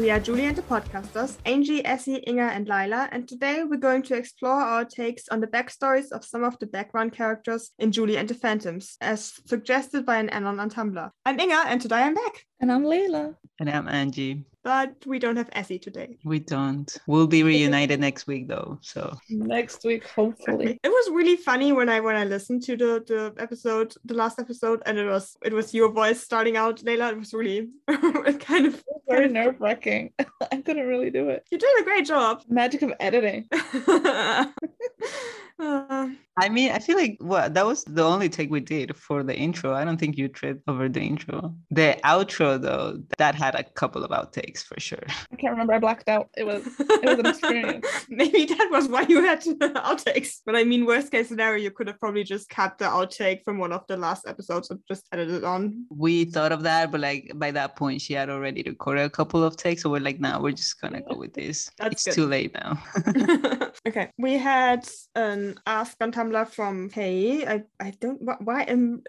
We are Julie and the podcasters, Angie, Essie, Inga, and Laila, and today we're going to explore our takes on the backstories of some of the background characters in Julie and the Phantoms, as suggested by an anon on Tumblr. I'm Inga, and today I'm back. And I'm Laila. And I'm Angie. But we don't have Essie today. We don't. We'll be reunited next week though. So next week, hopefully. It was really funny when I when I listened to the the episode, the last episode, and it was it was your voice starting out, Laila. It was really it kind of very nerve wracking. I couldn't really do it. You did a great job. Magic of editing. Uh, I mean, I feel like what that was the only take we did for the intro. I don't think you tripped over the intro. The outro though, that had a couple of outtakes for sure. I can't remember. I blacked out. It was it was an experience. Maybe that was why you had outtakes. But I mean, worst case scenario, you could have probably just cut the outtake from one of the last episodes and just edited it on. We thought of that, but like by that point, she had already recorded a couple of takes. So we're like, nah, we're just gonna go with this. That's it's good. too late now. okay, we had an ask on Tumblr from Hey. I, I don't why um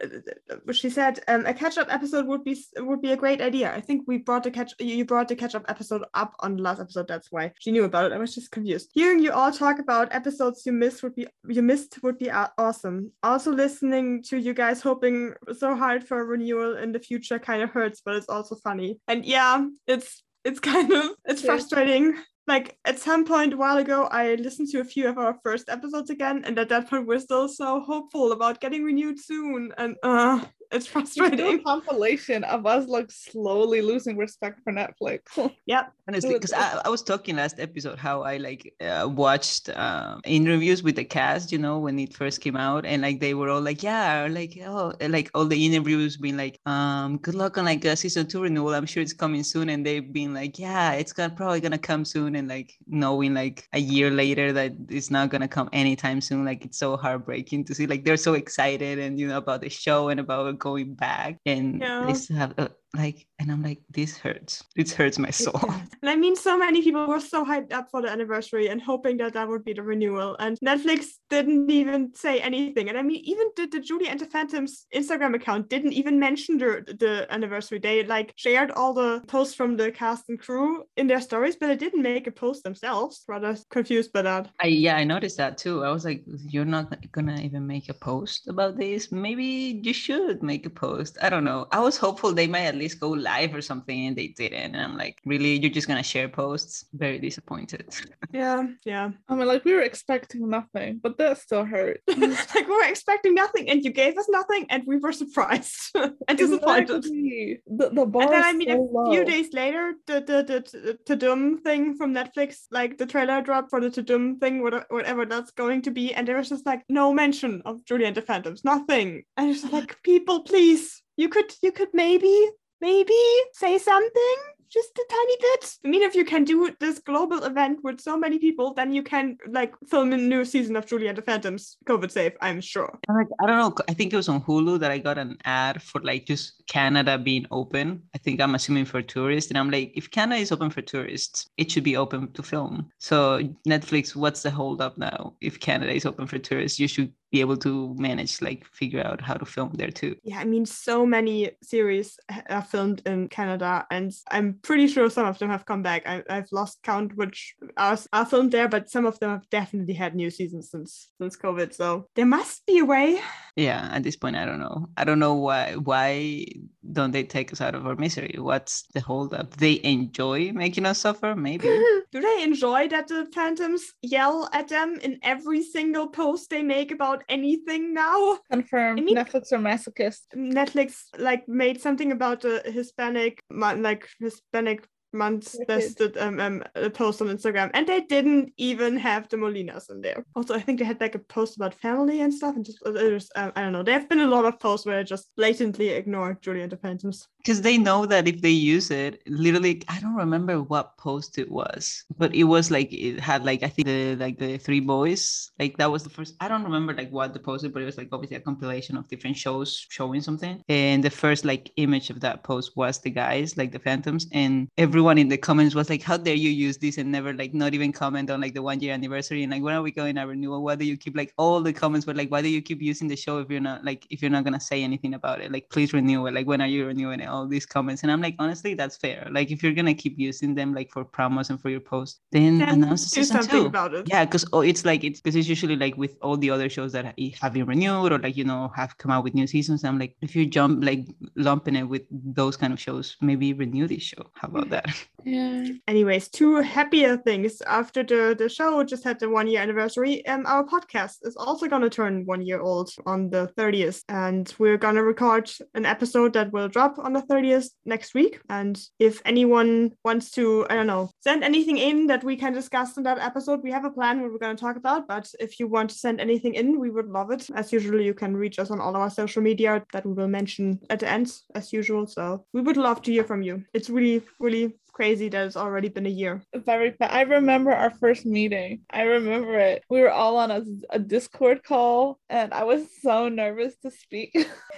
she said um, a catch up episode would be would be a great idea. I think we brought the catch you brought the catch up episode up on the last episode. That's why she knew about it. I was just confused. Hearing you all talk about episodes you missed would be you missed would be awesome. Also listening to you guys hoping so hard for a renewal in the future kind of hurts, but it's also funny. And yeah, it's it's kind of it's frustrating like at some point a while ago i listened to a few of our first episodes again and at that point we're still so hopeful about getting renewed soon and uh it's frustrating. a compilation of us like slowly losing respect for Netflix. yep. Honestly, because I, I was talking last episode how I like uh, watched um, interviews with the cast, you know, when it first came out, and like they were all like, yeah, like oh, like all the interviews being like, um, good luck on like a season two renewal. I'm sure it's coming soon, and they've been like, yeah, it's gonna probably gonna come soon, and like knowing like a year later that it's not gonna come anytime soon, like it's so heartbreaking to see. Like they're so excited and you know about the show and about going back and they still have uh, like and i'm like this hurts. This hurts my soul. and i mean so many people were so hyped up for the anniversary and hoping that that would be the renewal. And netflix didn't even say anything. And i mean even the, the julie and the phantoms instagram account didn't even mention the, the anniversary. They like shared all the posts from the cast and crew in their stories but they didn't make a post themselves. Rather confused by that. I, yeah i noticed that too. I was like you're not gonna even make a post about this? Maybe you should make a post. I don't know. I was hopeful they might at least go live or something and they didn't. And i'm like really? You're just gonna share posts? Very disappointed. Yeah yeah. I mean like we were expecting nothing but that still hurt. Like we were expecting nothing and you gave us nothing and we were surprised and disappointed. Exactly. the, the bar and then i mean so a low. few days later the the the Tudum thing from netflix like the trailer dropped for the Tudum thing whatever that's going to be. And there was just like no mention of julie and the phantoms nothing. And it's like people please you could you could maybe maybe say something just a tiny bit. I mean, if you can do this global event with so many people, then you can like film a new season of Julie and the Phantoms, COVID safe, I'm sure. Like, I don't know. I think it was on Hulu that I got an ad for like just Canada being open. I think I'm assuming for tourists. And I'm like, if Canada is open for tourists, it should be open to film. So Netflix, what's the holdup now? If Canada is open for tourists, you should be able to manage like figure out how to film there too. Yeah i mean so many series are filmed in canada and i'm pretty sure some of them have come back. I, have lost count which are, are filmed there but some of them have definitely had new seasons since since covid so there must be a way. Yeah at this point i don't know. I don't know why why don't they take us out of our misery? What's the holdup they enjoy making us suffer maybe. Do they enjoy that the phantoms yell at them in every single post they make about about anything now. Confirm. I mean, Netflix are masochist. Netflix like made something about a Hispanic, like Hispanic months listed um, um, a post on Instagram, and they didn't even have the Molinas in there. Also, I think they had like a post about family and stuff, and just was, um, I don't know. There have been a lot of posts where I just blatantly ignore Julie and the Phantoms because they know that if they use it, literally, I don't remember what post it was, but it was like it had like I think the like the three boys, like that was the first. I don't remember like what the post, but it was like obviously a compilation of different shows showing something, and the first like image of that post was the guys, like the Phantoms, and everyone in the comments was like, "How dare you use this?" and never like not even comment on like the one year anniversary and like when are we going our renewal? Why do you keep like all the comments were like, "Why do you keep using the show if you're not like if you're not gonna say anything about it? Like please renew it. Like when are you renewing it?" All these comments, and I'm like, honestly, that's fair. Like if you're gonna keep using them like for promos and for your posts, then, Then announce do season something two. about it. Yeah, because oh, it's like it's because it's usually like with all the other shows that have been renewed or like you know have come out with new seasons. I'm like, if you jump like lumping it with those kind of shows, maybe renew this show. How about that? Yeah. Anyways, two happier things. After the, the show just had the one year anniversary, um, our podcast is also going to turn one year old on the 30th. And we're going to record an episode that will drop on the 30th next week. And if anyone wants to, I don't know, send anything in that we can discuss in that episode, we have a plan what we're going to talk about. But if you want to send anything in, we would love it. As usual, you can reach us on all our social media that we will mention at the end, as usual. So we would love to hear from you. It's really, really crazy that it's already been a year. Very I remember our first meeting. I remember it. We were all on a, a Discord call and I was so nervous to speak.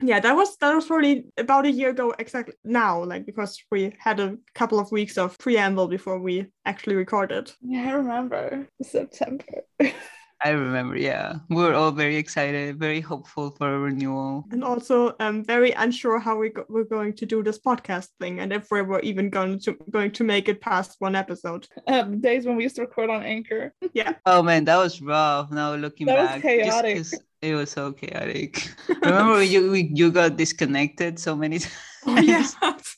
yeah, that was that was probably about a year ago exactly now, like because we had a couple of weeks of preamble before we actually recorded. yeah, I remember September. I remember. Yeah, we were all very excited, very hopeful for a renewal. And also um very unsure how we go- we're going to do this podcast thing and if we were even going to going to make it past one episode. um, days when we used to record on Anchor. Yeah. Oh man, that was rough. Now looking That was back, just chaotic. 'cause it was so chaotic. Remember when you we, you got disconnected so many times, Oh yeah.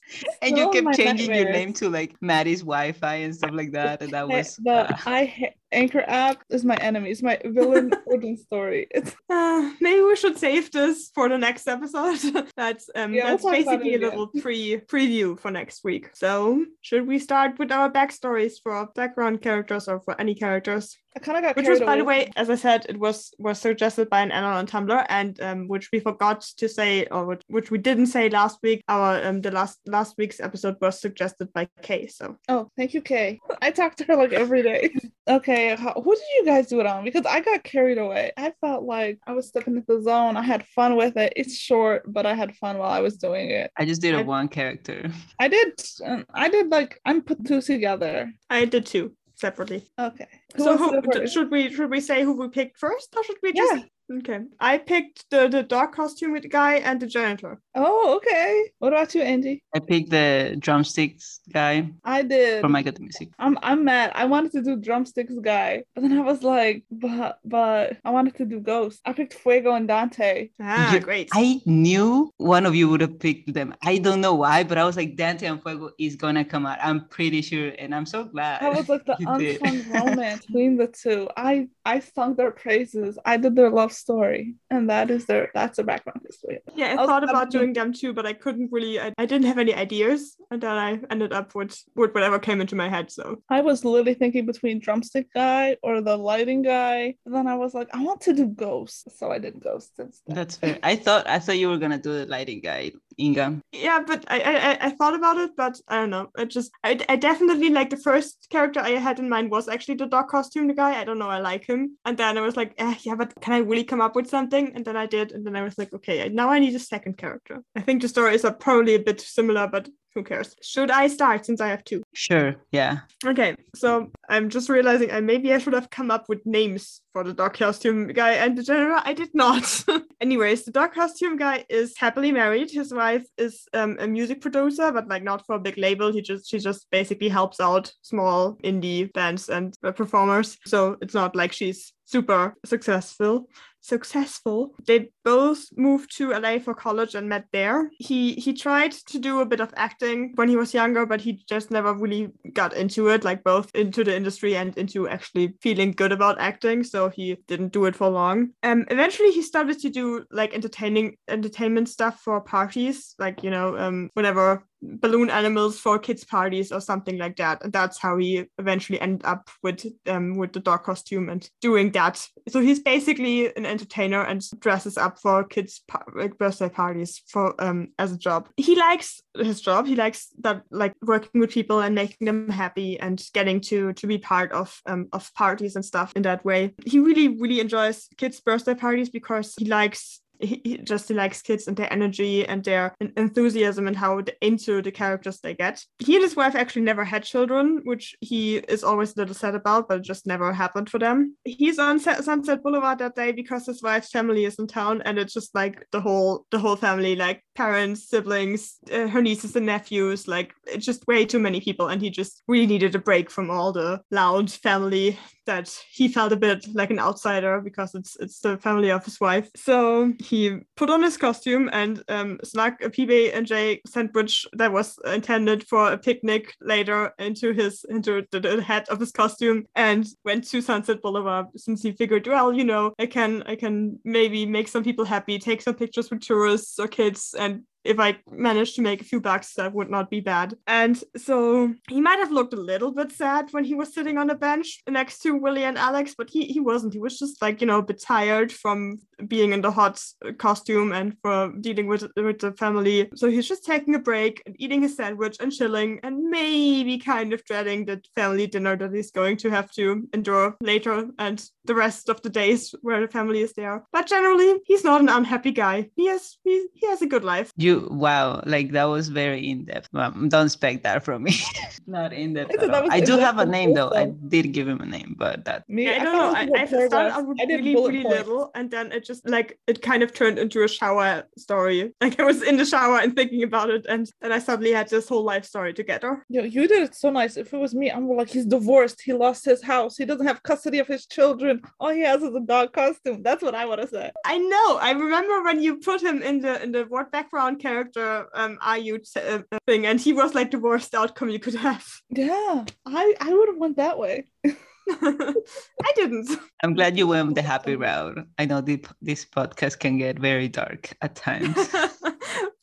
and you Oh, kept my changing your name to like Maddie's Wi-Fi and stuff like that, and that was the uh, I ha- Anchor app is my enemy. It's my villain origin story. It's Uh, maybe we should save this for the next episode. that's um Yeah, we'll that's basically a little pre preview for next week. So should we start with our backstories for our background characters or for any characters? I kind of got Which was, carried by the way, as I said, it was was suggested by an anon on Tumblr, and um, which we forgot to say, or which, which we didn't say last week. Our um, the last last week's episode was suggested by Kay. So Oh, thank you, Kay. I talk to her like every day. okay, how, who did you guys do it on? Because I got carried away. I felt like I was stepping into the zone. I had fun with it. It's short, but I had fun while I was doing it. I just did a I- one character. I did. Um, I did like I'm put two together. I did two separately. Okay. so who, should we should we say who we picked first, or should we just? Yeah. Okay, I picked the the dog costume with guy and the janitor. Oh, okay. What about you, Angie? I picked the drumsticks guy I did. from I Got the Music. I'm I'm mad. I wanted to do drumsticks guy, but then I was like, but but I wanted to do ghost. I picked Fuego and Dante. Ah, You- great. I knew one of you would have picked them. I don't know why, but I was like, Dante and Fuego is gonna come out. I'm pretty sure, and I'm so glad. That was like the you did. unsung romance between the two. I I sung their praises. I did their love story, and that is their that's their background history. Yeah, I I was thought about thinking- doing them too, but I couldn't really. I, I didn't have any ideas, and then I ended up with with whatever came into my head. So I was literally thinking between drumstick guy or the lighting guy. And then I was like, I want to do ghosts so I did ghosts instead. That's fair. I thought I thought you were gonna do the lighting guy, Inga. yeah, but I I, I- thought about it, but I don't know. It just I, I definitely like the first character I had in mind was actually the dog costume guy. I don't know, I like him, and then I was like, eh, yeah, but can I really come up with something? And then I did, and then I was like, okay, now I need a second character. I think the stories are probably a bit similar, but who cares? Should I start since I have two? Sure, yeah. Okay, so I'm just realizing I maybe I should have come up with names for the dog costume guy and the general. I did not. Anyways, the dog costume guy is happily married. His wife is um, a music producer, but like not for a big label. He just she just basically helps out small indie bands and uh, performers. So it's not like she's super successful successful. They both moved to LA for college and met there. He he tried to do a bit of acting when he was younger, but he just never really got into it, like both into the industry and into actually feeling good about acting. So he didn't do it for long. Um, eventually he started to do like entertaining entertainment stuff for parties, like you know, um, whatever balloon animals for kids parties or something like that and that's how he eventually ended up with um with the dog costume and doing that so he's basically an entertainer and dresses up for kids like birthday parties for um as a job. He likes his job. He likes that like working with people and making them happy and getting to to be part of um of parties and stuff in that way. He really really enjoys kids birthday parties because he likes he, just likes kids and their energy and their enthusiasm and how into the characters they get. He and his wife actually never had children, which he is always a little sad about, but it just never happened for them. He's on Sunset Boulevard that day because his wife's family is in town, and it's just like the whole the whole family like parents, siblings, uh, her nieces and nephews. Like it's just way too many people, and he just really needed a break from all the loud family that he felt a bit like an outsider because it's it's the family of his wife. So he put on his costume and um, snuck a PB and J sandwich that was intended for a picnic later into his into the, the head of his costume and went to Sunset Boulevard since he figured, well, you know, I can I can maybe make some people happy, take some pictures with tourists or kids, and if I managed to make a few bucks, that would not be bad. And so he might have looked a little bit sad when he was sitting on a bench next to Willie and Alex, but he, he wasn't. He was just like, you know, a bit tired from being in the hot uh, costume and for dealing with, with the family. So he's just taking a break and eating his sandwich and chilling and maybe kind of dreading the family dinner that he's going to have to endure later and the rest of the days where the family is there. But generally, he's not an unhappy guy. He has he, he has a good life. You wow, like that was very in depth. Don't expect that from me. Not in depth. I, I do have a name though. I did give him a name, but that me. Yeah, I don't know. I, I started out with really really little, and then it just like it kind of turned into a shower story. Like I was in the shower and thinking about it, and then I suddenly had this whole life story together. Yeah, you did it so nice. If it was me, I'm like he's divorced. He lost his house. He doesn't have custody of his children. All he has is a dog costume. That's what I want to say. I know. I remember when you put him in the in the what background character um are you t- uh, thing, and he was like the worst outcome you could have. Yeah, I I would have went that way. I didn't. I'm glad you went the happy route. I know the, this podcast can get very dark at times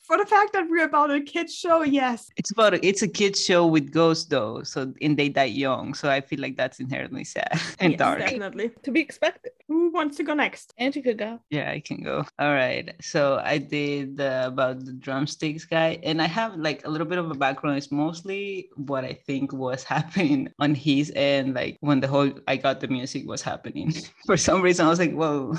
for the fact that we're about a kids show, yes. It's about a, it's a kids show with ghosts though, so and they die young, so I feel like that's inherently sad and yes, dark. Definitely to be expected. Who wants to go next? And you could go. Yeah, I can go. All right. So I did uh, about the drumsticks guy, and I have like a little bit of a background. It's mostly what I think was happening on his end, like when the whole I got the music was happening. For some reason, I was like, whoa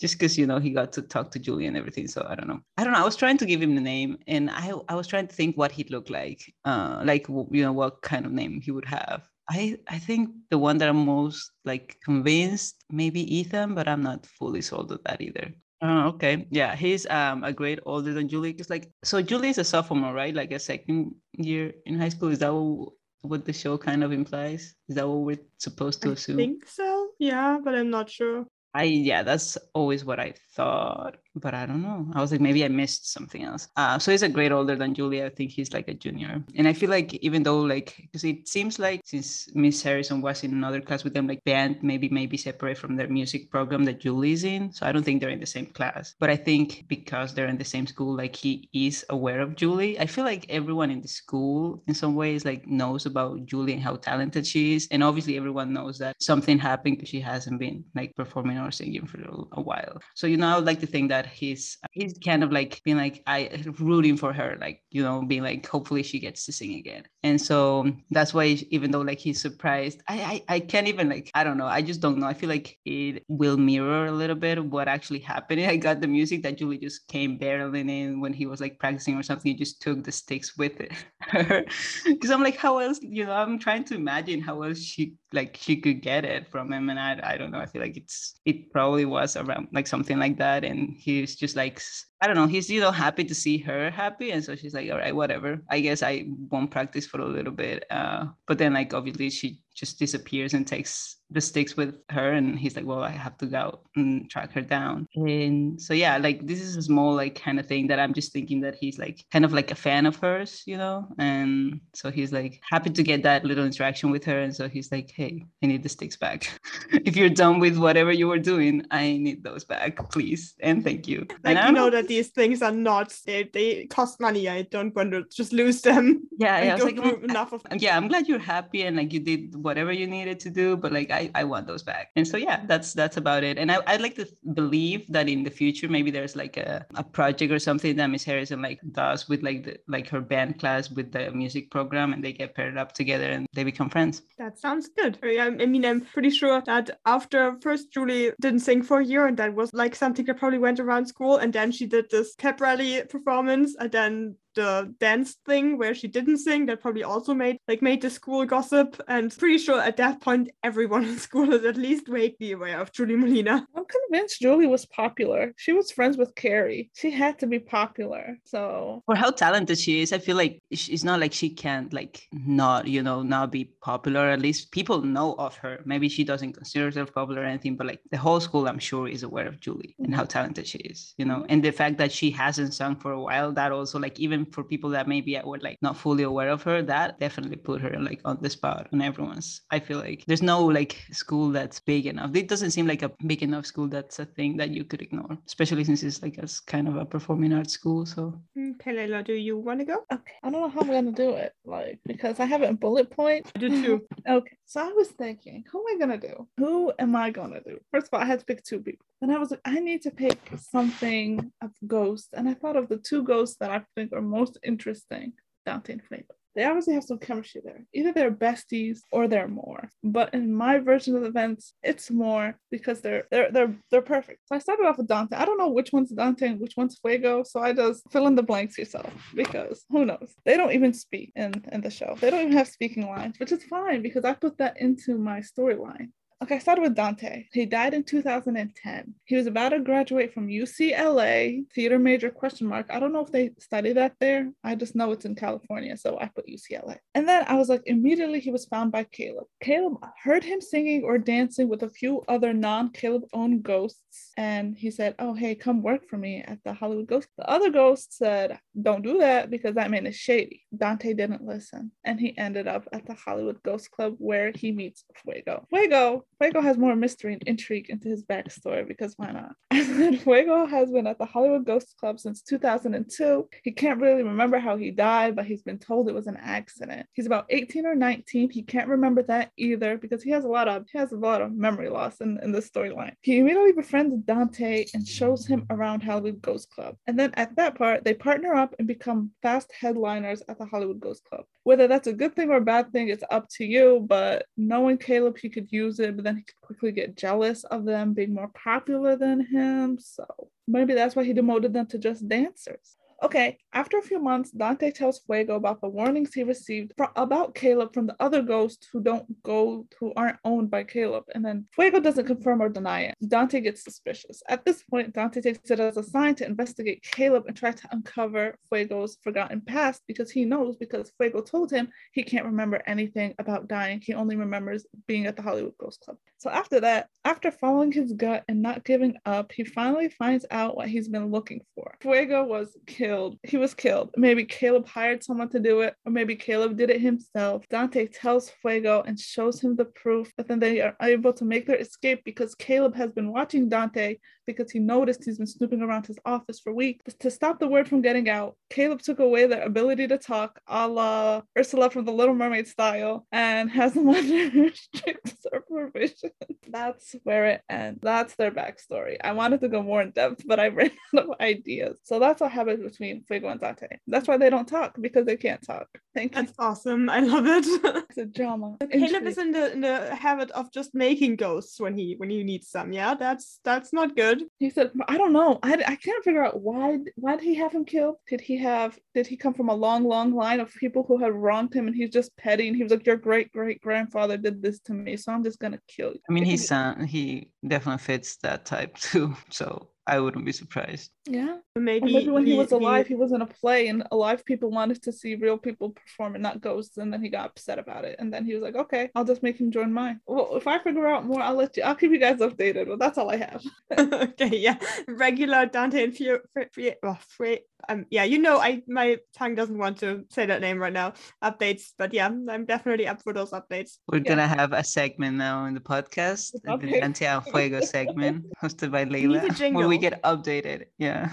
just because you know he got to talk to Julie and everything. So I don't know. I don't know. I was trying to give him the name, and I I was trying to think what he'd look like, uh, like you know what kind of name he would have. I I think the one that I'm most like convinced maybe Ethan, but I'm not fully sold on that either. Oh, okay. Yeah, he's um a grade older than Julie. It's like so Julie is a sophomore, right? Like a second year in high school. Is that what, what the show kind of implies? Is that what we're supposed to assume? I think so. Yeah, but I'm not sure. I yeah, that's always what I thought but I don't know. I was like, maybe I missed something else. Uh, so he's a grade older than Julia. I think he's like a junior. And I feel like even though like, because it seems like since Miss Harrison was in another class with them, like band maybe maybe separate from their music program that Julie's in. So I don't think they're in the same class. But I think because they're in the same school, like he is aware of Julie. I feel like everyone in the school in some ways like knows about Julie and how talented she is. And obviously everyone knows that something happened because she hasn't been like performing or singing for a while. So you know, I would like to think that he's he's kind of like being like I rooting for her, like you know, being like hopefully she gets to sing again. And so that's why even though like he's surprised, I I, I can't even like I don't know. I just don't know. I feel like it will mirror a little bit what actually happened. I got the music that Julie just came barreling in when he was like practicing or something. He just took the sticks with it. Because I'm like, how else? You know, I'm trying to imagine how else she like she could get it from him and I, I don't know i feel like it's it probably was around like something like that and he's just like I don't know, he's you know happy to see her happy, and so she's like, all right, whatever. I guess I won't practice for a little bit. Uh, but then like obviously she just disappears and takes the sticks with her, and he's like, well, I have to go and track her down. And so yeah, like this is a small like kind of thing that I'm just thinking that he's like kind of like a fan of hers, you know, and so he's like happy to get that little interaction with her, and so he's like, hey, I need the sticks back. if you're done with whatever you were doing, I need those back, please, and thank you. Like and you know that these things are not they, they cost money. I don't want to just lose them. Yeah, yeah like, oh, enough of yeah i'm glad you're happy and like you did whatever you needed to do but like i i want those back. And so yeah that's that's about it. And i i'd like to believe that in the future maybe there's like a, a project or something that miss harrison like does with like the like her band class with the music program and they get paired up together and they become friends. That sounds good. I mean i'm pretty sure that after first julie didn't sing for a year and that was like something that probably went around school and then she did this pep rally performance and then the dance thing where she didn't sing. That probably also made like made the school gossip. And pretty sure at that point everyone in school is at least vaguely aware of Julie Molina. I'm convinced Julie was popular. She was friends with Carrie. She had to be popular. So For how talented she is, I feel like sh- it's not like she can't like not, you know, not be popular. At least people know of her. Maybe she doesn't consider herself popular or anything, but like the whole school, I'm sure, is aware of Julie and how mm-hmm. talented she is, you know. Mm-hmm. And the fact that she hasn't sung for a while, that also like even for people that maybe were like not fully aware of her, that definitely put her like on the spot on everyone's. I feel like there's no like school that's big enough. It doesn't seem like a big enough school that's a thing that you could ignore, especially since it's like a s- kind of a performing arts school. So mm, Okay, Laila, do you want to go? okay. I don't know how I'm gonna do it. Like because I have it in bullet point. I do too. Okay, so I was thinking, who am I gonna do? Who am I gonna do? First of all, I had to pick two people. Then I was like, I need to pick something of ghosts, and I thought of the two ghosts that I think are most interesting, Dante and Fuego. They obviously have some chemistry there. Either they're besties or they're more. But in my version of events, it's more because they're they're they're they're perfect. So I started off with Dante. I don't know which one's Dante and which one's Fuego, so I just fill in the blanks yourself because who knows? They don't even speak in in the show. They don't even have speaking lines, which is fine because I put that into my storyline. Okay, I started with Dante. He died in 2010. He was about to graduate from UCLA, theater major question mark. I don't know if they study that there. I just know it's in California, so I put UCLA. And then I was like, immediately he was found by Caleb. Caleb heard him singing or dancing with a few other non-Caleb owned ghosts, and he said, "Oh, hey, come work for me at the Hollywood Ghost." The other ghost said, "Don't do that because that man is shady." Dante didn't listen, and he ended up at the Hollywood Ghost Club where he meets Fuego. Fuego Fuego has more mystery and intrigue into his backstory because why not? Fuego has been at the Hollywood Ghost Club since 2002. He can't really remember how he died, but he's been told it was an accident. He's about 18 or 19. He can't remember that either because he has a lot of he has a lot of memory loss in, in the storyline. He immediately befriends Dante and shows him around Hollywood Ghost Club. And then at that part, they partner up and become fast headliners at the Hollywood Ghost Club. Whether that's a good thing or a bad thing, it's up to you. But knowing Caleb, he could use it, then he could quickly get jealous of them being more popular than him. So maybe that's why he demoted them to just dancers. Okay, after a few months, Dante tells Fuego about the warnings he received fro- about Caleb from the other ghosts who don't go, who aren't owned by Caleb. And then Fuego doesn't confirm or deny it. Dante gets suspicious. At this point, Dante takes it as a sign to investigate Caleb and try to uncover Fuego's forgotten past because he knows because Fuego told him he can't remember anything about dying. He only remembers being at the Hollywood Ghost Club. So after that, after following his gut and not giving up, he finally finds out what he's been looking for. Fuego was killed. He was killed. Maybe Caleb hired someone to do it, or maybe Caleb did it himself. Dante tells Fuego and shows him the proof, but then they are able to make their escape because Caleb has been watching Dante because he noticed he's been snooping around his office for weeks. To stop the word from getting out, Caleb took away their ability to talk, a la Ursula from the Little Mermaid style, and has them under strict supervision. That's where it ends. That's their backstory. I wanted to go more in depth, but I ran out of ideas. So that's what happens between Fuego and Dante. That's why they don't talk because they can't talk. Thank you. That's awesome. I love it. It's a drama. Caleb is in the in the habit of just making ghosts when he when he needs some. Yeah, that's that's not good. He said, "I don't know. I, I can't figure out why why did he have him killed? Did he have did he come from a long long line of people who had wronged him and he's just petty and he was like your great great grandfather did this to me, so I'm just gonna kill you." I mean, could son, he definitely fits that type too. So I wouldn't be surprised. yeah. Maybe, Or maybe when he, was alive, he was in a play and alive people wanted to see real people perform and not ghosts, and then he got upset about it, and then he was like, "Okay, I'll just make him join mine." Well, if I figure out more, I'll let you. I'll keep you guys updated, but that's all I have. okay, yeah, regular Dante and Fio, Fre- Fre- oh, Fre- um, yeah, you know, I my tongue doesn't want to say that name right now. Updates, but yeah, I'm definitely up for those updates. We're Yeah. gonna have a segment now in the podcast, the Okay. Dante Al Fuego segment, hosted by Laila, where we get updated. Yeah.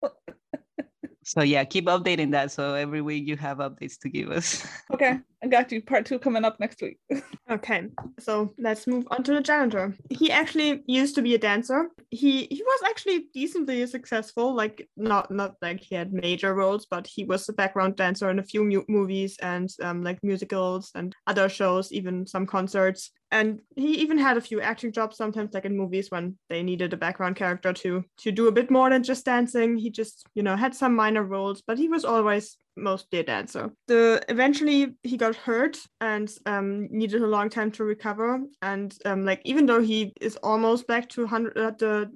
so yeah, keep updating that. So every week you have updates to give us. Okay. I got you. Part two coming up next week. Okay, so let's move on to the janitor. He actually used to be a dancer. He he was actually decently successful. Like not not like he had major roles, but he was a background dancer in a few mu- movies and um, like musicals and other shows, even some concerts. And he even had a few acting jobs sometimes, like in movies when they needed a background character to to do a bit more than just dancing. He just you know had some minor roles, but he was always mostly a dancer. The eventually he got hurt and um, needed a long time to recover. And um, like even though he is almost back to hundred at the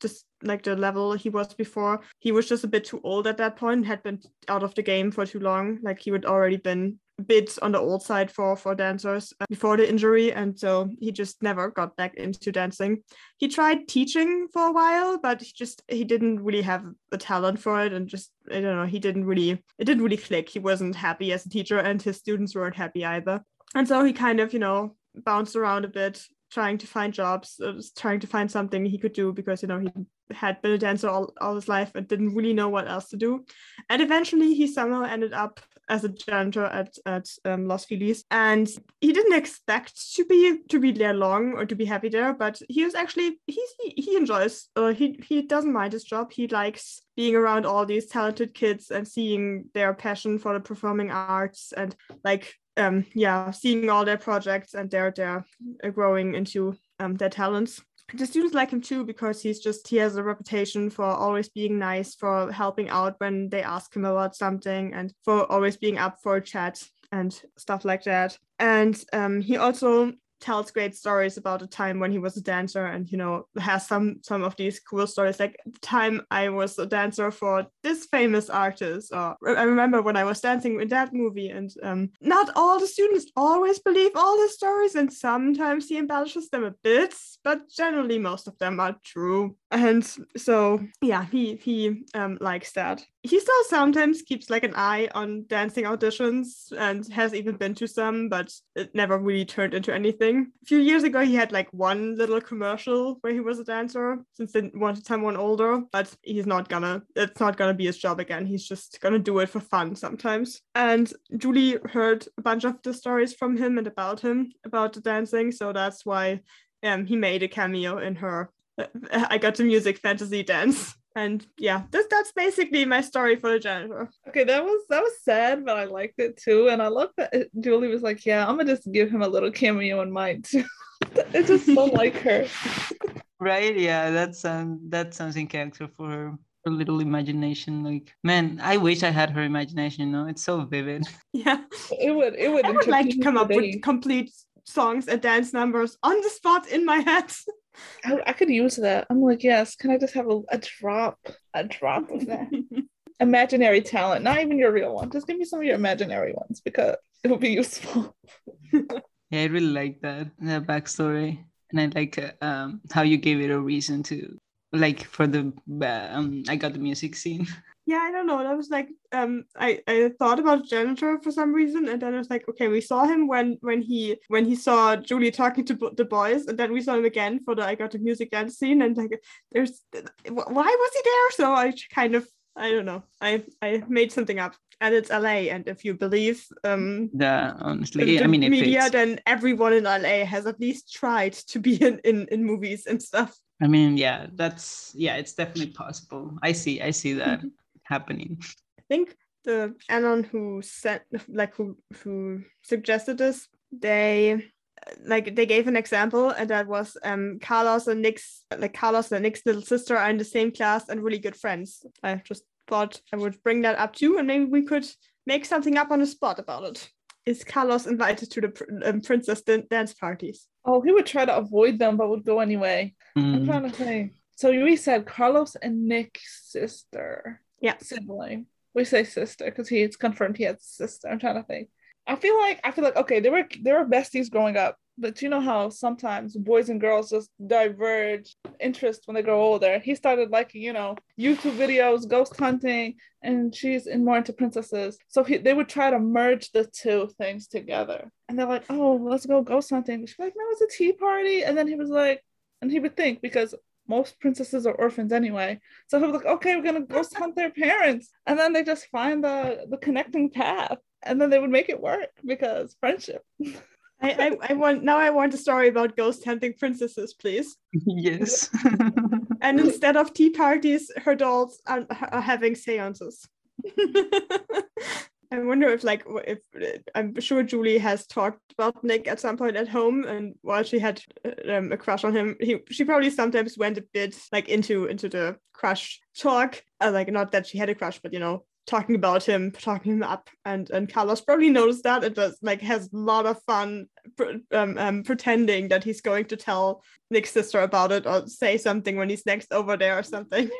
just like the level he was before, he was just a bit too old at that point. Had been out of the game for too long. Like he would already been bit on the old side for for dancers uh, before the injury, and so he just never got back into dancing. He tried teaching for a while, but he just he didn't really have the talent for it, and just I don't know, he didn't really it didn't really click. He wasn't happy as a teacher, and his students weren't happy either. And so he kind of you know bounced around a bit trying to find jobs, uh, trying to find something he could do because you know he had been a dancer all, all his life and didn't really know what else to do. And eventually he somehow ended up as a janitor at, at um, Los Feliz. And he didn't expect to be to be there long or to be happy there, but he was actually he's he, he enjoys uh, he he doesn't mind his job. He likes being around all these talented kids and seeing their passion for the performing arts and like um yeah seeing all their projects and their their uh, growing into um their talents the students like him too because he's just he has a reputation for always being nice for helping out when they ask him about something and for always being up for a chat and stuff like that. And um, he also tells great stories about a time when he was a dancer and you know has some some of these cool stories. Like the time i was a dancer for this famous artist or i remember when i was dancing in that movie and um, not all the students always believe all the stories and sometimes he embellishes them a bit but generally most of them are true and so yeah he he um, likes that. He still sometimes keeps like an eye on dancing auditions and has even been to some but it never really turned into anything. A few years ago he had like one little commercial where he was a dancer since they wanted someone older but he's not gonna it's not gonna be his job again. He's just gonna do it for fun sometimes. And julie heard a bunch of the stories from him and about him about the dancing so that's why um, he made a cameo in her I got to music fantasy dance. And yeah, this, that's basically my story for the janitor. Okay, that was that was sad, but I liked it too. And I love that Julie was like, "Yeah, I'm gonna just give him a little cameo in mine too." it's just so like her. Right? Yeah, that's um that sounds in character for her. Her little imagination, like man, I wish I had her imagination. You know, it's so vivid. Yeah, it would it would. I would like to come up with complete songs and dance numbers on the spot in my head. I, I could use that. I'm like, yes. Can I just have a, a drop, a drop of that imaginary talent? Not even your real one. Just give me some of your imaginary ones because it will be useful. yeah, I really like that that backstory, and I like uh, um how you gave it a reason to like for the um I got the music scene. yeah i don't know. That was like um i i thought about janitor for some reason and then i was like okay we saw him when when he when he saw julie talking to the boys and then we saw him again for the i got the music dance scene and like there's why was he there? So i kind of i don't know. I i made something up. And it's la and if you believe um yeah honestly. i mean media then everyone in la has at least tried to be in in, in movies and stuff. I mean, yeah, that's yeah, it's definitely possible. I see, I see that happening. I think the Anon who sent like who who suggested this, they like they gave an example and that was um Carlos and Nick's like Carlos and Nick's little sister are in the same class and really good friends. I just thought I would bring that up too and maybe we could make something up on the spot about it. Is Carlos invited to the um, princess dance parties? Oh, he would try to avoid them, but would go anyway. Mm. I'm trying to say. So we said Carlos and Nick's sister. Yeah. Sibling. We say sister because he's confirmed he has a sister. I'm trying to think. I feel like I feel like okay, they were they were besties growing up, but you know how sometimes boys and girls just diverge interest when they grow older. He started liking, you know, YouTube videos, ghost hunting, and she's in more into princesses. So he, they would try to merge the two things together. And they're like, oh, let's go ghost hunting. She's like, no, it's a tea party. And then he was like, and he would think because most princesses are orphans anyway. So he'll be like, okay, we're gonna ghost hunt their parents. And then they just find the the connecting path. And then they would make it work because friendship. I, I, I want now I want a story about ghost hunting princesses, please. yes. And instead of tea parties, her dolls are, are having seances. I wonder if, like, if I'm sure Julie has talked about Nick at some point at home, and while she had um, a crush on him, he she probably sometimes went a bit like into into the crush talk. Uh, like, not that she had a crush, but you know, talking about him, talking him up, and and Carlos probably noticed that and does like has a lot of fun um, um, pretending that he's going to tell Nick's sister about it or say something when he's next over there or something.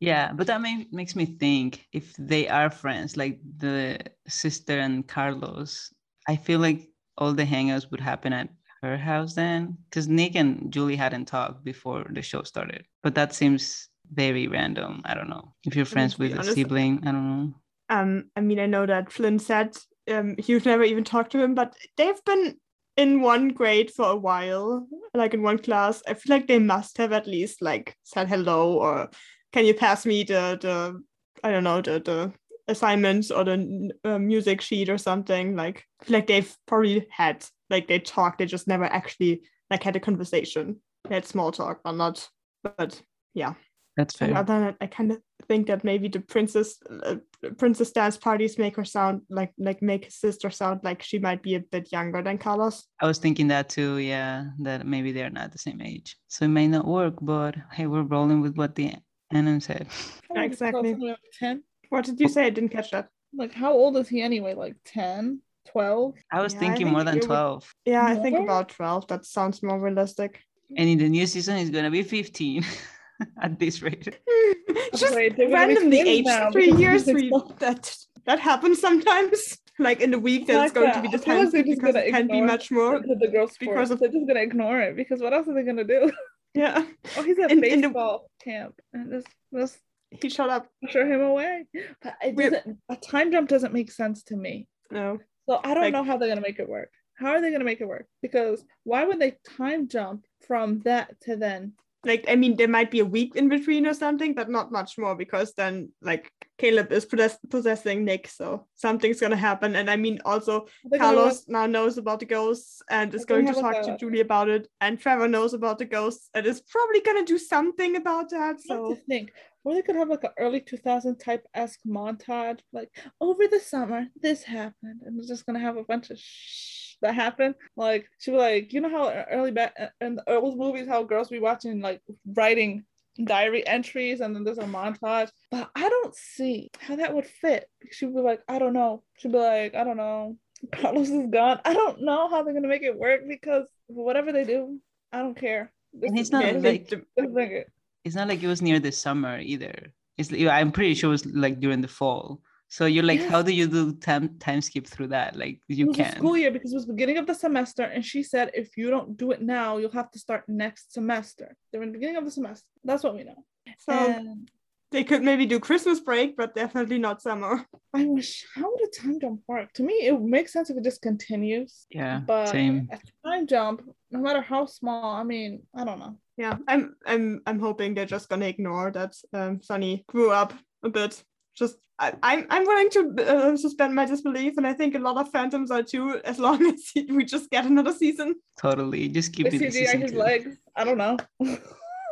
Yeah, but that may, makes me think if they are friends, like the sister and Carlos, I feel like all the hangouts would happen at her house then, because Nick and Julie hadn't talked before the show started. But that seems very random. I don't know. If you're friends with a sibling, I don't know. Um, I mean, I know that Flynn said um he'd never even talked to him, but they've been in one grade for a while, like in one class. I feel like they must have at least like said hello or can you pass me the the I don't know the the assignments or the uh, music sheet or something like like they've probably had like they talked they just never actually like had a conversation they had small talk but not but yeah That's and fair. other than I kind of think that maybe the princess uh, princess dance parties make her sound like like make his sister sound like she might be a bit younger than Carlos. I was thinking that too. Yeah, that maybe they're not the same age, so it may not work. But hey, we're rolling with what the NM said. How old is Carlos Exactly. 10? What did you say? I didn't catch that. Like, how old is he anyway? Like 10, 12? I was Yeah, I thinking think more than it would- twelve, Yeah, I think about twelve. That sounds more realistic. and in the new season, it's gonna be fifteen at this rate. Just Wait, they're gonna be randomly twins aged three years. it's We, that that happens sometimes. Like in the week, there's Like going that. to be the I feel like tenth because gonna it can't be much more. the girls' because of- They're just gonna ignore it because what else are they gonna do? Yeah, Oh, he's at In- in the- baseball camp, and just just he shut up. usher him away. But it We're- doesn't. A time jump doesn't make sense to me. No, So I don't Like- know how they're gonna make it work. How are they gonna make it work? Because why would they time jump from that to then? Like I mean, there might be a week in between or something, but not much more because then like Caleb is possess- possessing Nick, so something's gonna happen. And I mean, also Carlos now knows about the ghosts and is going gonna talk to Julie about it, and Trevor knows about the ghosts and is probably gonna do something about that. So to think. Or they could have like an early 2000 type esque montage, like over the summer, this happened, and it's just gonna have a bunch of shh that happened. Like she'll be like, you know how early back in the old movies, how girls be watching like writing diary entries, and then there's a montage. But I don't see how that would fit. She'd be like, I don't know. She'd be like, I don't know. Carlos is gone. I don't know how they're gonna make it work because whatever they do, I don't care. This And it's not yeah, I this think is- the- this is like it. it's not like it was near the summer either. It's I'm pretty sure it was like during the fall. So you're like, Yes. how do you do time time skip through that? Like you was a can. school year because it was beginning of the semester, and she said if you don't do it now, you'll have to start next semester. They're in the beginning of the semester. That's what we know. so And they could maybe do Christmas break, but definitely not summer. I wish how would a time jump work? To me, it would make sense if it just continues. Yeah, But same. a time jump, no matter how small, I mean, I don't know. Yeah, I'm I'm I'm hoping they're just gonna ignore that um, Sonny grew up a bit. Just I, I'm I'm willing to uh, suspend my disbelief, and I think a lot of Phantoms are too. As long as we just get another season. Totally. Just keep They it. CGI season his two. legs. I don't know.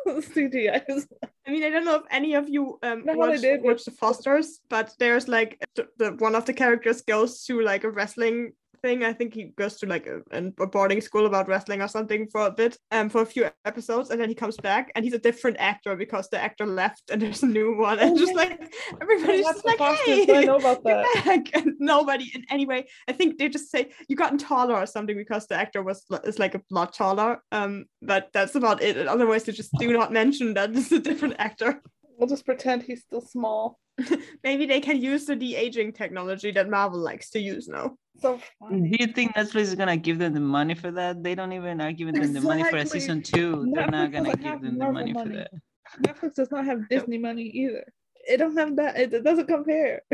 CGI I mean, I don't know if any of you um No, they watched, did. watched the Fosters, but there's like the, the one of the characters goes to like a wrestling thing. I think he goes to like a, a boarding school about wrestling or something for a bit, um, for a few episodes, and then he comes back and he's a different actor because the actor left and there's a new one, and Oh just like everybody's just like, hey, I know about that. back. And nobody in any way. I think they just say you gotten taller or something because the actor was is like a lot taller. Um, but that's about it. And otherwise, they just do not mention that it's a different actor. We'll just pretend he's still small. Maybe they can use the de-aging technology that Marvel likes to use now. So Do you think Netflix is gonna give them the money for that? They don't even are giving them the money for a season two. They're not gonna give have them the Marvel money for that. Netflix does not have Disney money either. It don't have that. It, it doesn't compare.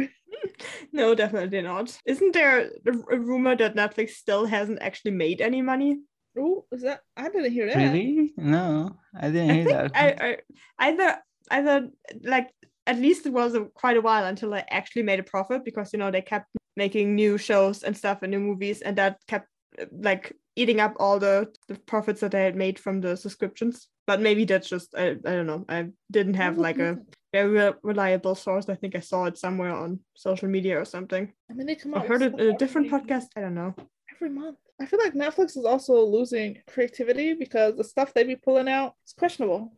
No, definitely not. Isn't there a, a rumor that Netflix still hasn't actually made any money? Oh, is that? I didn't hear that. Really? No, I didn't I hear think that. I, I either either like at least it was a, quite a while until I actually made a profit because you know they kept making new shows and stuff and new movies and that kept like eating up all the, the profits that I had made from the subscriptions. But maybe that's just I, I don't know. I didn't have like a very reliable source. I think I saw it somewhere on social media or something. I mean, they come I heard it in a different podcast. I don't know. every month. I feel like Netflix is also losing creativity because the stuff they be pulling out is questionable,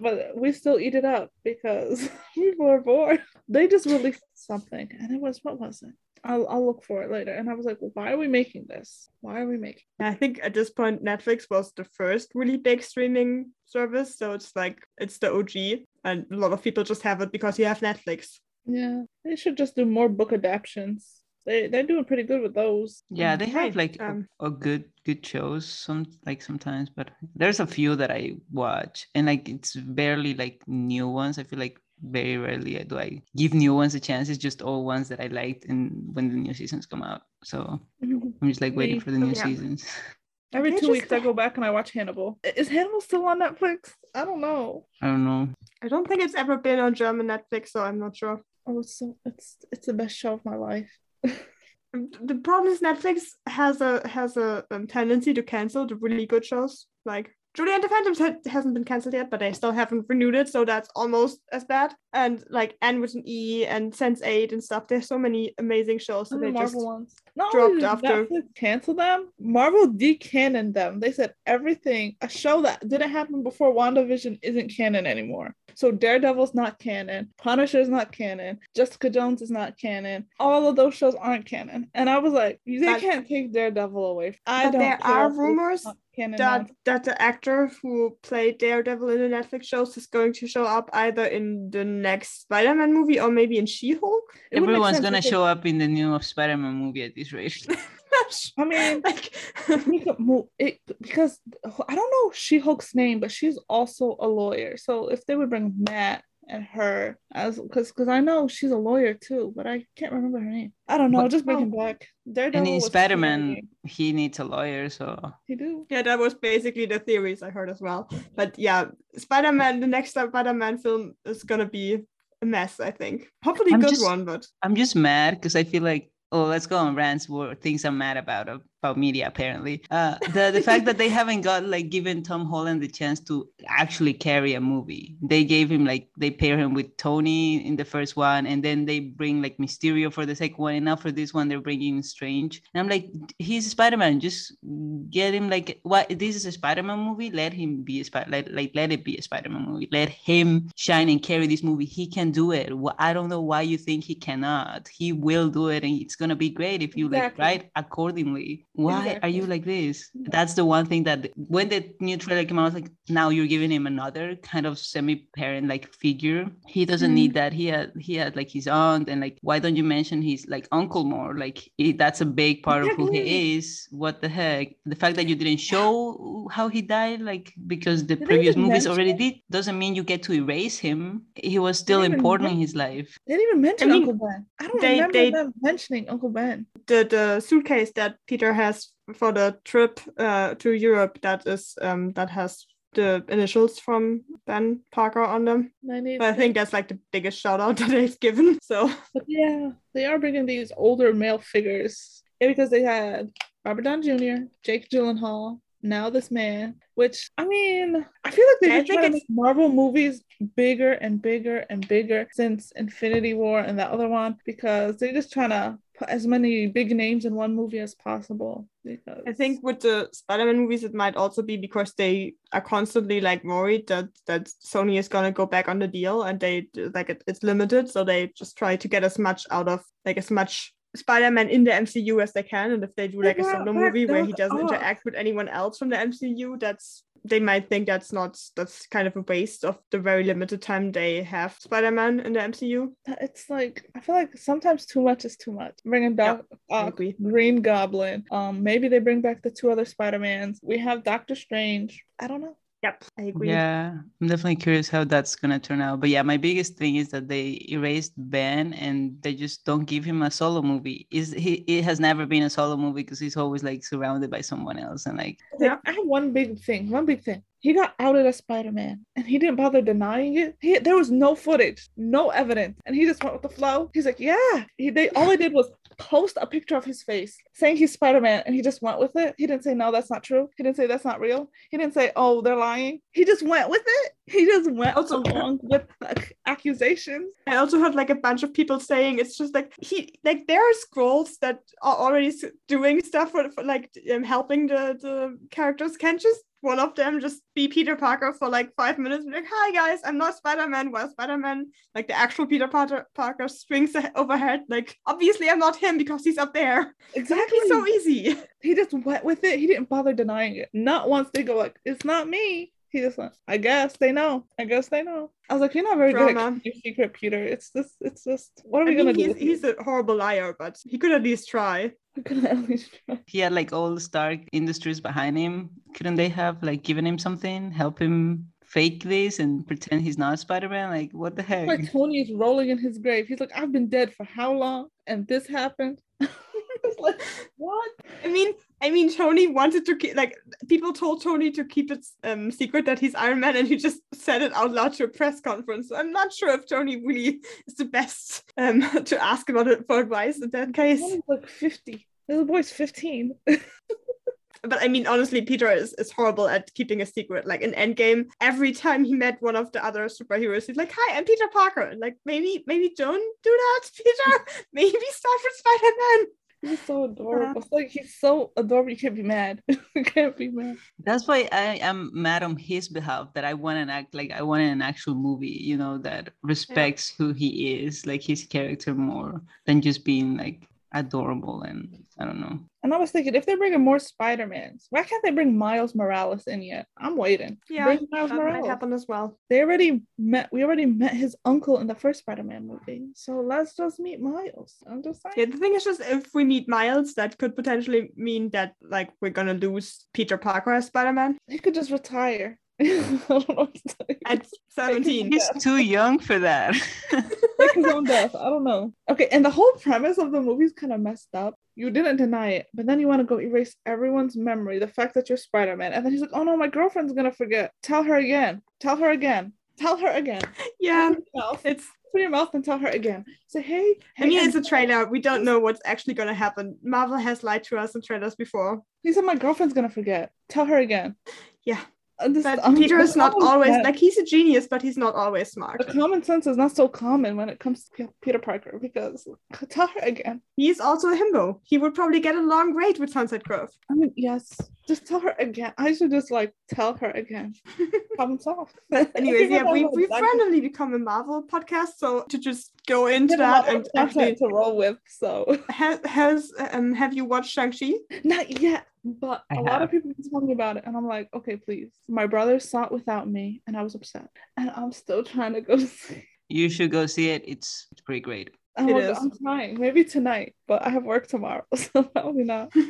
but we still eat it up because people are bored. They just released something, and it was what was it? I'll I'll look for it later. And I was like, why are we making this? Why are we making? I think at this point Netflix was the first really big streaming service, so it's like it's the OG, and a lot of people just have it because you have Netflix. Yeah, they should just do more book adaptations. They they're doing pretty good with those. Yeah, they have like a- um, a, good good shows some like sometimes, but there's a few that I watch and like it's barely like new ones. I feel like very rarely do I give new ones a chance. It's just all ones that I liked and when the new seasons come out. So I'm just like waiting for the new Yeah. seasons. Every two just- weeks, I go back and I watch Hannibal. Is Hannibal still on Netflix? I don't know. I don't know. I don't think it's ever been on German Netflix, so I'm not sure. Oh, it's so it's it's the best show of my life. The problem is Netflix has a has a um, tendency to cancel the really good shows. Like Julie and the Phantoms ha- hasn't been cancelled yet, but they still haven't renewed it, so that's almost as bad. And like Anne with an E and Sense8 and stuff. There's so many amazing shows that the they Marvel just ones. Not dropped after- Netflix cancel them, Marvel decanoned them. They said everything, a show that didn't happen before WandaVision isn't canon anymore. So Daredevil's not canon, Punisher's not canon, Jessica Jones is not canon. All of those shows aren't canon. And I was like, they But- can't take Daredevil away. I don't there care are rumors that now. that the actor who played Daredevil in the Netflix shows is going to show up either in the next Spider-Man movie or maybe in She-Hulk. It Everyone's gonna if it- show up in the new Spider-Man movie at this rate. I mean, like we could move it because I don't know She Hulk's name, but she's also a lawyer. So if they would bring Matt and her as because because I know she's a lawyer too, but I can't remember her name. I don't know. But- just bring him Oh. back. Daredevil and in was Spider-Man, he needs a lawyer, so He do. Yeah, that was basically the theories I heard as well. But yeah, Spider Man, the next Spider Man film is gonna be a mess, I think. Hopefully, a I'm good just- one, but I'm just mad because I feel like oh let's go on rants where things I'm mad about about media apparently. Uh the the fact that they haven't got like given Tom Holland the chance to actually carry a movie. They gave him like they pair him with Tony in the first one and then they bring like Mysterio for the second one and now for this one they're bringing Strange. And I'm like he's Spider-Man just get him like what this is a Spider-Man movie let him be a Spider like, like let it be a Spider-Man movie. Let him shine and carry this movie. He can do it. I don't know why you think he cannot. He will do it and it's gonna be great if you like Exactly. write accordingly. Why are you like this? That's the one thing that when the new trailer came out, I was like, now you're giving him another kind of semi-parent like figure. He doesn't need mm-hmm. that. He had he had like his aunt and like why don't you mention his like uncle more? Like he, that's a big part of who he is. What the heck? The fact that you didn't show how he died, like because the Did they previous movies mention already it? did, doesn't mean you get to erase him. He was still even important in his life. They didn't even mention mean, Uncle Ben. I don't they- remember they- them mentioning Uncle Ben. the the suitcase that Peter has for the trip uh, to Europe that is um that has the initials from Ben Parker on them. I But I think that's like the biggest shout out that they've given. So But yeah, they are bringing these older male figures. Yeah, because they had Robert Downey Jr., Jake Gyllenhaal, now this man. Which I mean, I feel like they've been think trying to make Marvel movies bigger and bigger and bigger since Infinity War and that other one because they're just trying to as many big names in one movie as possible. Because I think with the Spider-Man movies, it might also be because they are constantly like worried that that Sony is gonna go back on the deal and they like it, it's limited, so they just try to get as much out of like as much Spider-Man in the MCU as they can. And if they do like a solo movie where he doesn't interact with anyone else from the MCU, that's they might think that's not that's kind of a waste of the very limited time they have Spider-Man in the MCU. it's like I feel like sometimes too much is too much. Bringing Doc, I uh. Green Goblin. Um, maybe they bring back the two other Spider Mans. We have Doctor Strange. I don't know. Yep, I agree. Yeah, I'm definitely curious how that's gonna turn out. But yeah, my biggest thing is that they erased Ben and they just don't give him a solo movie. Is he? It has never been a solo movie because he's always like surrounded by someone else and like. Yeah, I have one big thing. One big thing. He got outed as Spider Man and he didn't bother denying it. He, there was no footage, no evidence, and he just went with the flow. He's like, "Yeah." He, they all they did was post a picture of his face saying he's Spider Man, and he just went with it. He didn't say no, that's not true. He didn't say that's not real. He didn't say, "Oh, they're lying." He just went with it. He just went Also- along with the accusations. I also heard like a bunch of people saying it's just like he like there are scrolls that are already doing stuff for, for like um, helping the the characters. Can just one of them just be Peter Parker for like five minutes and be like, "Hi guys, I'm not Spider Man." While Spider Man, like the actual Peter Parker, Parker swings overhead. Like obviously I'm not him because he's up there. Exactly. So easy. he just went with it. He didn't bother denying it. Not once they go like, "It's not me." He just went, "I guess they know. I guess they know." I was like, "You're not very good Drama. at keeping your secret, Peter. It's just, it's just. What are we gonna mean, do?" he's, you? he's a horrible liar, but he could at least try. We're at least try. He had like all the Stark Industries behind him. Couldn't they have like given him something, help him fake this and pretend he's not Spider-Man? Like what the heck? Like Tony is rolling in his grave. He's like, "I've been dead for how long?" And this happened. Like, what? I mean, I mean, Tony wanted to keep like people told Tony to keep it um secret that he's Iron Man, and he just said it out loud to a press conference. So I'm not sure if Tony really is the best um to ask about it for advice in that case. Like fifty. This boy's fifteen. But I mean, honestly, Peter is, is horrible at keeping a secret. Like in Endgame, every time he met one of the other superheroes, he's like, "Hi, I'm Peter Parker." Like maybe maybe don't do that, Peter. maybe start with Spider-Man. He's so adorable. Um, it's like he's so adorable. You can't be mad. you can't be mad. That's why I am mad on his behalf that I want an act like I want an actual movie, you know, that respects who he is, like his character more than just being like adorable and I don't know. And I was thinking, if they're bringing more Spider-Mans, why can't they bring Miles Morales in yet? I'm waiting. Yeah, bring Miles That might happen as well. They already met. We already met his uncle in the first Spider-Man movie, so let's just meet Miles. I'm just saying. Yeah, the thing is just if we meet Miles, that could potentially mean that like we're gonna lose Peter Parker as Spider-Man He could just retire. I don't know what to tell you. at 17. He's too young for that. Take his own death. I don't know. Okay, and the whole premise of the movie is kind of messed up. You didn't deny it, but then you want to go erase everyone's memory, the fact that you're Spider-Man, and then he's like, "Oh no, my girlfriend's gonna forget. Tell her again. Tell her again. Tell her again. Yeah, Open your mouth. it's Open your mouth and tell her again. Say, hey, I mean hey, it's a trailer. We don't know what's actually gonna happen. Marvel has lied to us in trailers before. He said, my girlfriend's gonna forget. Tell her again. Yeah. But I'm- Peter is not always like he's a genius, but he's not always smart. The common sense is not so common when it comes to Peter Parker because tell her again. He's also a himbo. He would probably get along great with Sunset Curve. I mean, yes, just tell her again. I should just like tell her again. Problem solved. Anyways, yeah, we, we've knows randomly become a Marvel podcast, so to just go into We that and actually to roll with. So has, has um have you watched Shang-Chi? not yet, but I a lot of people have told me about it, and I'm like, okay, please. My brother saw it without me, and I was upset, and I'm still trying to go see. you should go see it. It's it's pretty great. I'm, It like, is. I'm trying, maybe tonight, but I have work tomorrow, so probably not.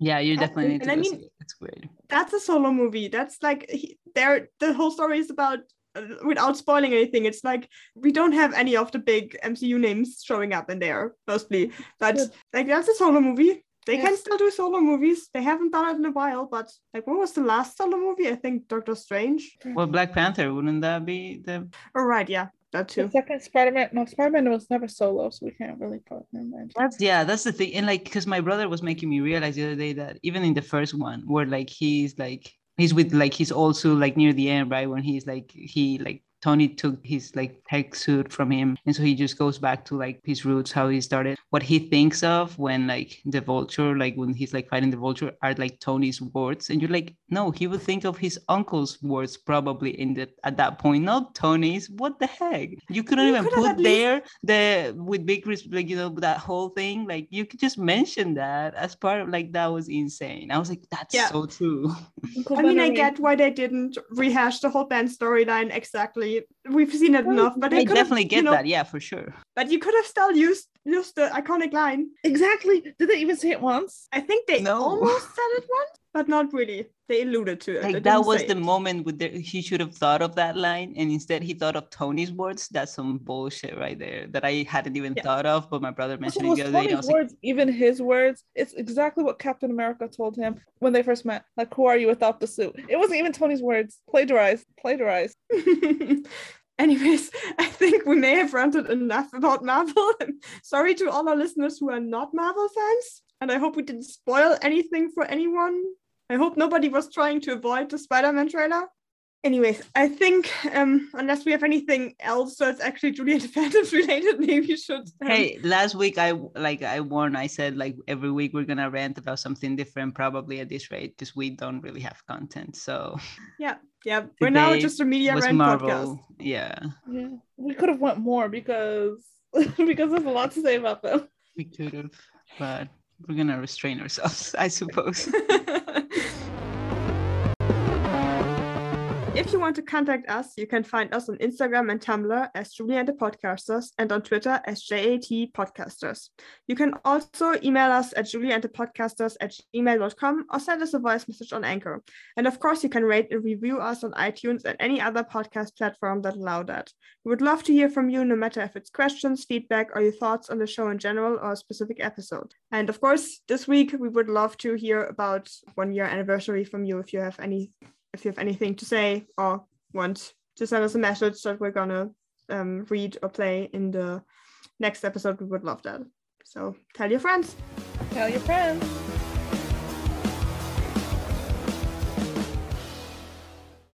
Yeah, you definitely need and to I go mean- see it. It's great. That's a solo movie. That's like he, there. The whole story is about. uh, Without spoiling anything, it's like we don't have any of the big MCU names showing up in there mostly, but like that's a solo movie. They can still do solo movies. They haven't done it in a while, but like what was the last solo movie? I think Doctor Strange. Well, Black Panther, wouldn't that be the Oh right, yeah, that The too. second Spider-Man, no, Spider-Man was never solo, so we can't really put him in. That's yeah, that's the thing. And like, because my brother was making me realize the other day that even in the first one, where like he's like he's with like he's also like near the end, right? When he's like he like Tony took his like tech suit from him, and so he just goes back to like his roots, how he started. What he thinks of when like the vulture, like when he's like fighting the vulture, are like Tony's words, and you're like, no, he would think of his uncle's words probably in the at that point, not Tony's. What the heck? You couldn't You even could put at least- there the with big res- like you know that whole thing. Like you could just mention that as part of like that was insane. I was like, that's Yeah. so true. I mean, I get why they didn't rehash the whole Ben storyline exactly. We've seen it Well, enough, but I definitely you get know, that. Yeah, for sure. But you could have still used just the iconic line. Exactly. Did they even say it once? I think they No. almost said it once, but not really. They alluded to it. Like that was the it. moment with the, he should have thought of that line, and instead he thought of Tony's words. That's some bullshit right there that I hadn't even Yeah. thought of. But my brother Also, mentioned it was the other day. and Tony's was like, words even his words? It's exactly what Captain America told him when they first met. Like, who are you without the suit? It wasn't even Tony's words. Plagiarized. Plagiarized. Anyways, I think we may have ranted enough about Marvel. Sorry to all our listeners who are not Marvel fans, and I hope we didn't spoil anything for anyone. I hope nobody was trying to avoid the Spider-Man trailer. Anyways, I think um, unless we have anything else that's actually Juliet Phantoms related, maybe we should. um, Hey, last week I like I warned. I said like every week we're gonna rant about something different, probably at this rate, because we don't really have content. So yeah, yeah, we're now just a media was rant Marvel. podcast. Yeah, Yeah. We could have went more because because there's a lot to say about them. we could have, but we're gonna restrain ourselves, I suppose. If you want to contact us, you can find us on Instagram and Tumblr as Julie and the Podcasters and on Twitter as JAT Podcasters. You can also email us at juliaandthepodcasters at gmail.com or send us a voice message on Anchor. And of course, you can rate and review us on iTunes and any other podcast platform that allow that. We would love to hear from you, no matter if it's questions, feedback, or your thoughts on the show in general or a specific episode. And of course, this week we would love to hear about one year anniversary from you if you have any if you have anything to say or want to send us a message that we're gonna um, read or play in the next episode, we would love that. So tell your friends. Tell your friends.